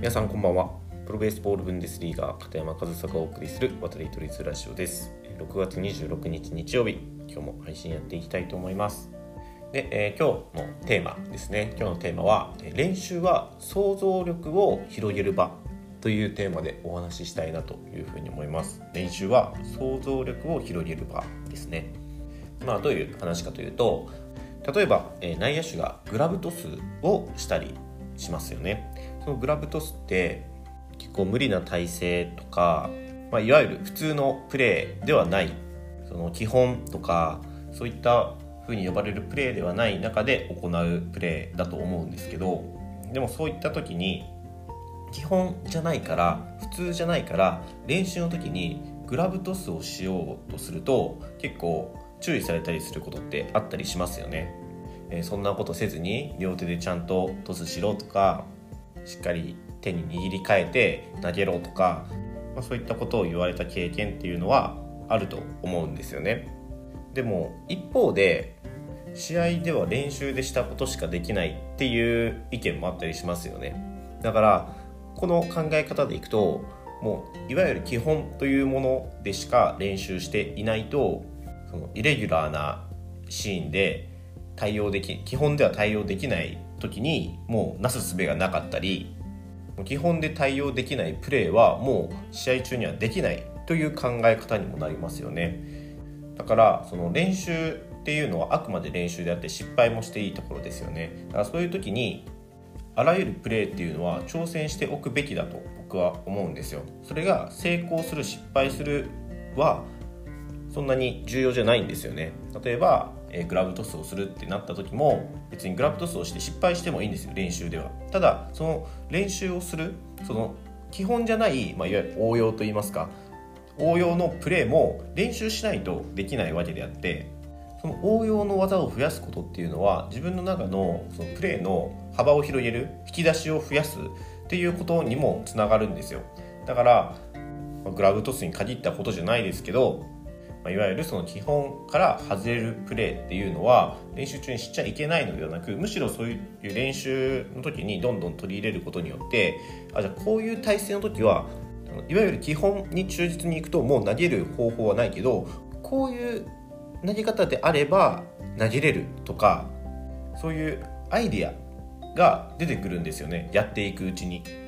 皆さんこんばんは。プロベースボールブンデスリーガー片山和沙がお送りする渡り鳥ラジオです。6月26日日曜日今日も配信やっていきたいと思います。で、えー、今日のテーマですね。今日のテーマは練習は想像力を広げる場というテーマでお話ししたいなというふうに思います。練習は想像力を広げる場ですね。まあどういう話かというと例えば、えー、内野手がグラブトスをしたりしますよね。そのグラブトスって結構無理な体勢とか、まあ、いわゆる普通のプレーではない。その基本とかそういった風に呼ばれるプレーではない中で行うプレーだと思うんですけどでもそういった時に基本じゃないから普通じゃないから練習の時にグラブトスをしようとすると結構注意されたりすることってあったりしますよね、え、そんなことせずに両手でちゃんとトスしろとかしっかり手に握り替えて投げろとか、まあ、そういったことを言われた経験っていうのはあると思うんですよね。でも一方で試合では練習でしたことしかできないっていう意見もあったりしますよね。だからこの考え方でいくともういわゆる基本というものでしか練習していないとそのイレギュラーなシーンで対応でき基本では対応できない時にもうなすすべがなかったり基本で対応できないプレーはもう試合中にはできないという考え方にもなりますよね。だからその練習っていうのはあくまで練習であって失敗もしていいところですよね。だからそういう時にあらゆるプレーっていうのは挑戦しておくべきだと僕は思うんですよ。それが成功する失敗するはそんなに重要じゃないんですよね。例えば、えー、グラブトスをするってなった時も別にグラブトスをして失敗してもいいんですよ練習では。ただその練習をするその基本じゃない、まあ、いわゆる応用といいますか応用のプレーも練習しないとできないわけであってその応用の技を増やすことっていうのは自分の中のそのプレーの幅を広げる引き出しを増やすっていうことにもつながるんですよ。だからグラブトスに限ったことじゃないですけどまいわゆるその基本から外れるプレーっていうのは練習中にしちゃいけないのではなくむしろそういう練習の時にどんどん取り入れることによってあじゃあこういう体勢の時はいわゆる基本に忠実にいくともう投げる方法はないけどこういう投げ方であれば投げれるとかそういうアイディアが出てくるんですよねやっていくうちに。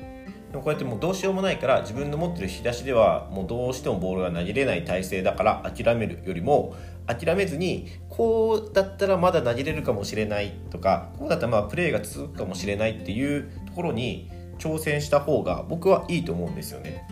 でもこうやってもうどうしようもないから自分の持ってる引き出しではもうどうしてもボールが投げれない体勢だから諦めるよりも諦めずにこうだったらまだ投げれるかもしれないとかこうだったらまあプレーが続くかもしれないっていうところに挑戦した方が僕はいいと思うんですよね。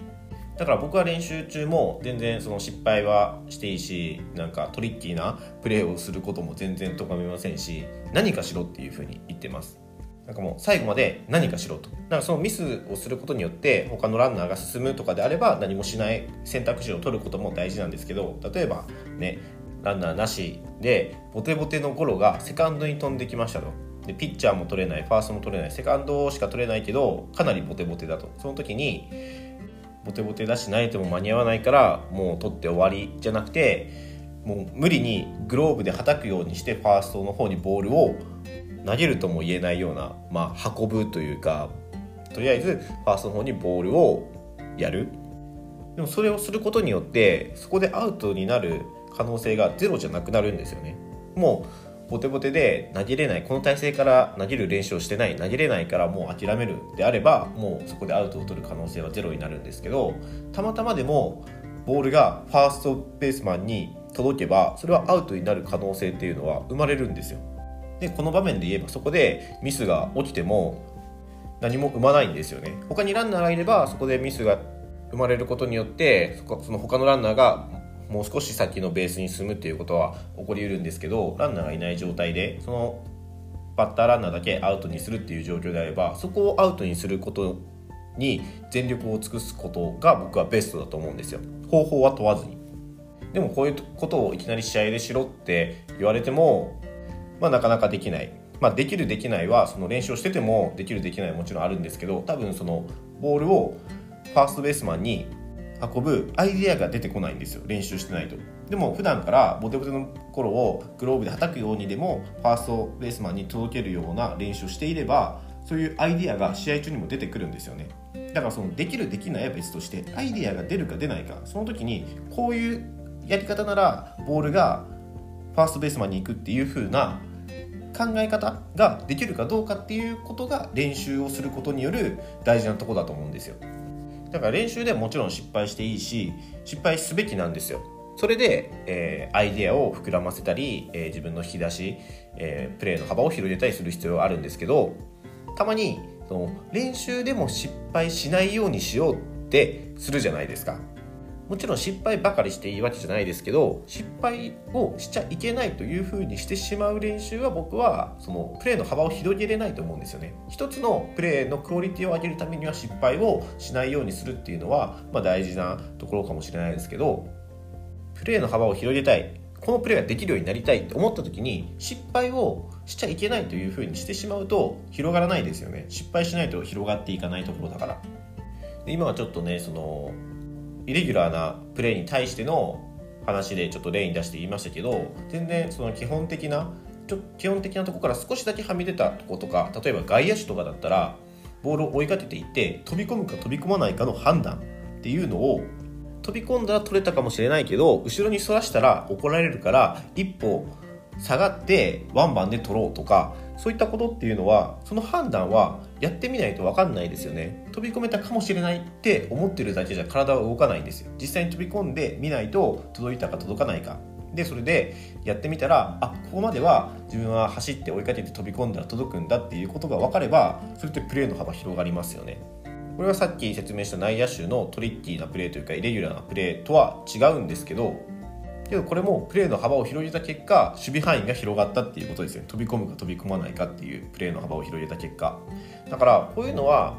だから僕は練習中も全然その失敗はしていいしなんかトリッキーなプレーをすることも全然とがめませんし何かしろっていうふうに言ってますなんかもう最後まで何かしろと。だからそのミスをすることによって他のランナーが進むとかであれば何もしない選択肢を取ることも大事なんですけど例えばねランナーなしでボテボテのゴロがセカンドに飛んできましたと。でピッチャーも取れないファーストも取れないセカンドしか取れないけどかなりボテボテだと。その時にボテボテだし投げても間に合わないからもう取って終わりじゃなくてもう無理にグローブではたくようにしてファーストの方にボールを投げるとも言えないような、まあ、運ぶというかとりあえずファーストの方にボールをやる。でもそれをすることによってそこでアウトになる可能性がゼロじゃなくなるんですよね。もうボテボテで投げれないこの体勢から投げる練習をしてない投げれないからもう諦めるであればもうそこでアウトを取る可能性はゼロになるんですけどたまたまでもボールがファーストベースマンに届けばそれはアウトになる可能性っていうのは生まれるんですよ。でこの場面で言えばそこでミスが起きても何も生まないんですよね。他にランナーがいればそこでミスが生まれることによってその他のランナーがもう少し先のベースに進むっていうことは起こりうるんですけどランナーがいない状態でそのバッターランナーだけアウトにするっていう状況であればそこをアウトにすることに全力を尽くすことが僕はベストだと思うんですよ。方法は問わずに。でもこういうことをいきなり試合でしろって言われてもまあなかなかできない。まあ、できるできないはその練習をしててもできるできないはもちろんあるんですけど多分そのボールをファーストベースマンに運ぶアイデアが出てこないんですよ。練習してないと。でも普段からボテボテの頃をグローブで叩くようにでもファーストベースマンに届けるような練習をしていればそういうアイデアが試合中にも出てくるんですよね。だからそのできるできないは別としてアイデアが出るか出ないかその時にこういうやり方ならボールがファーストベースマンに行くっていう風な考え方ができるかどうかっていうことが練習をすることによる大事なとこだと思うんですよ。だから練習でもちろん失敗していいし失敗すべきなんですよ。それで、えー、アイデアを膨らませたり、えー、自分の引き出し、えー、プレーの幅を広げたりする必要があるんですけどたまにその練習でも失敗しないようにしようってするじゃないですか。もちろん失敗ばかりしていいわけじゃないですけど失敗をしちゃいけないというふうにしてしまう練習は僕はそのプレーの幅を広げれないと思うんですよね。一つのプレーのクオリティを上げるためには失敗をしないようにするっていうのは、まあ、大事なところかもしれないですけどプレーの幅を広げたい。このプレーができるようになりたいって思った時に失敗をしちゃいけないというふうにしてしまうと広がらないですよね。失敗しないと広がっていかないところだから。今はちょっとねそのイレギュラーなプレーに対しての話でちょっと例に出して言いましたけど全然その基本的なちょ基本的なとこから少しだけはみ出たとことか例えば外野手とかだったらボールを追いかけていって飛び込むか飛び込まないかの判断っていうのを飛び込んだら取れたかもしれないけど後ろにそらしたら怒られるから一歩下がってワンバンで取ろうとかそういったことっていうのはその判断はやってみないと分かんないですよね。飛び込めたかもしれないって思ってるだけじゃ体は動かないんですよ。実際に飛び込んでみないと届いたか届かないか。でそれでやってみたらあここまでは自分は走って追いかけて飛び込んだら届くんだっていうことが分かればそれってプレーの幅広がりますよね。これはさっき説明した内野手のトリッキーなプレーというかイレギュラーなプレーとは違うんですけどけどこれもプレーの幅を広げた結果守備範囲が広がったっていうことですよね。飛び込むか飛び込まないかっていうプレーの幅を広げた結果。だからこういうのは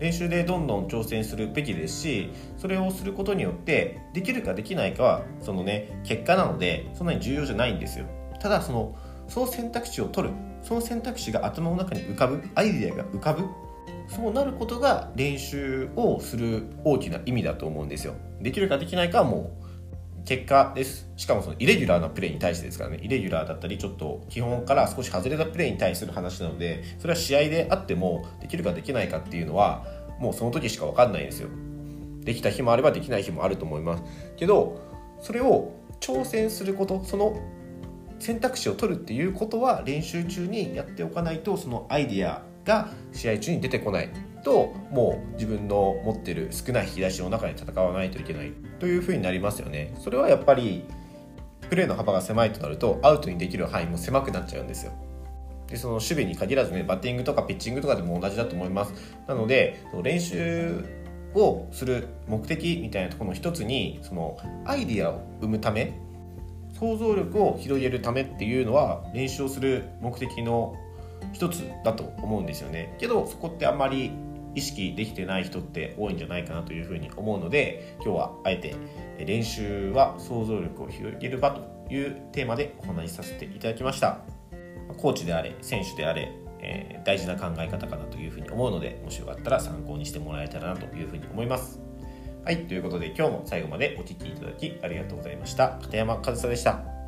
練習でどんどん挑戦するべきですしそれをすることによってできるかできないかはそのね結果なのでそんなに重要じゃないんですよ。ただそのその選択肢を取る。その選択肢が頭の中に浮かぶアイデアが浮かぶ。そうなることが練習をする大きな意味だと思うんですよ。できるかできないかはもう結果です。しかもそのイレギュラーなプレーに対してですからね。イレギュラーだったりちょっと基本から少し外れたプレーに対する話なのでそれは試合であってもできるかできないかっていうのはもうその時しか分かんないですよ。できた日もあればできない日もあると思います。けどそれを挑戦することその選択肢を取るっていうことは練習中にやっておかないとそのアイディアが試合中に出てこないともう自分の持ってる少ない引き出しの中で戦わないといけないというふうになりますよね。それはやっぱりプレーの幅が狭いとなるとアウトにできる範囲も狭くなっちゃうんですよ。でその守備に限らずねバッティングとかピッチングとかでも同じだと思います。なので練習をする目的みたいなところの一つにそのアイディアを生むため想像力を広げるためっていうのは練習をする目的の一つだと思うんですよね。けどそこってあんまり意識できてない人って多いんじゃないかなというふうに思うので今日はあえて練習は想像力を広げる場というテーマでお話しさせていただきました。コーチであれ選手であれ、えー、大事な考え方かなというふうに思うのでもしよかったら参考にしてもらえたらなというふうに思います。はいということで今日も最後までお聴きいただきありがとうございました。片山和沙でした。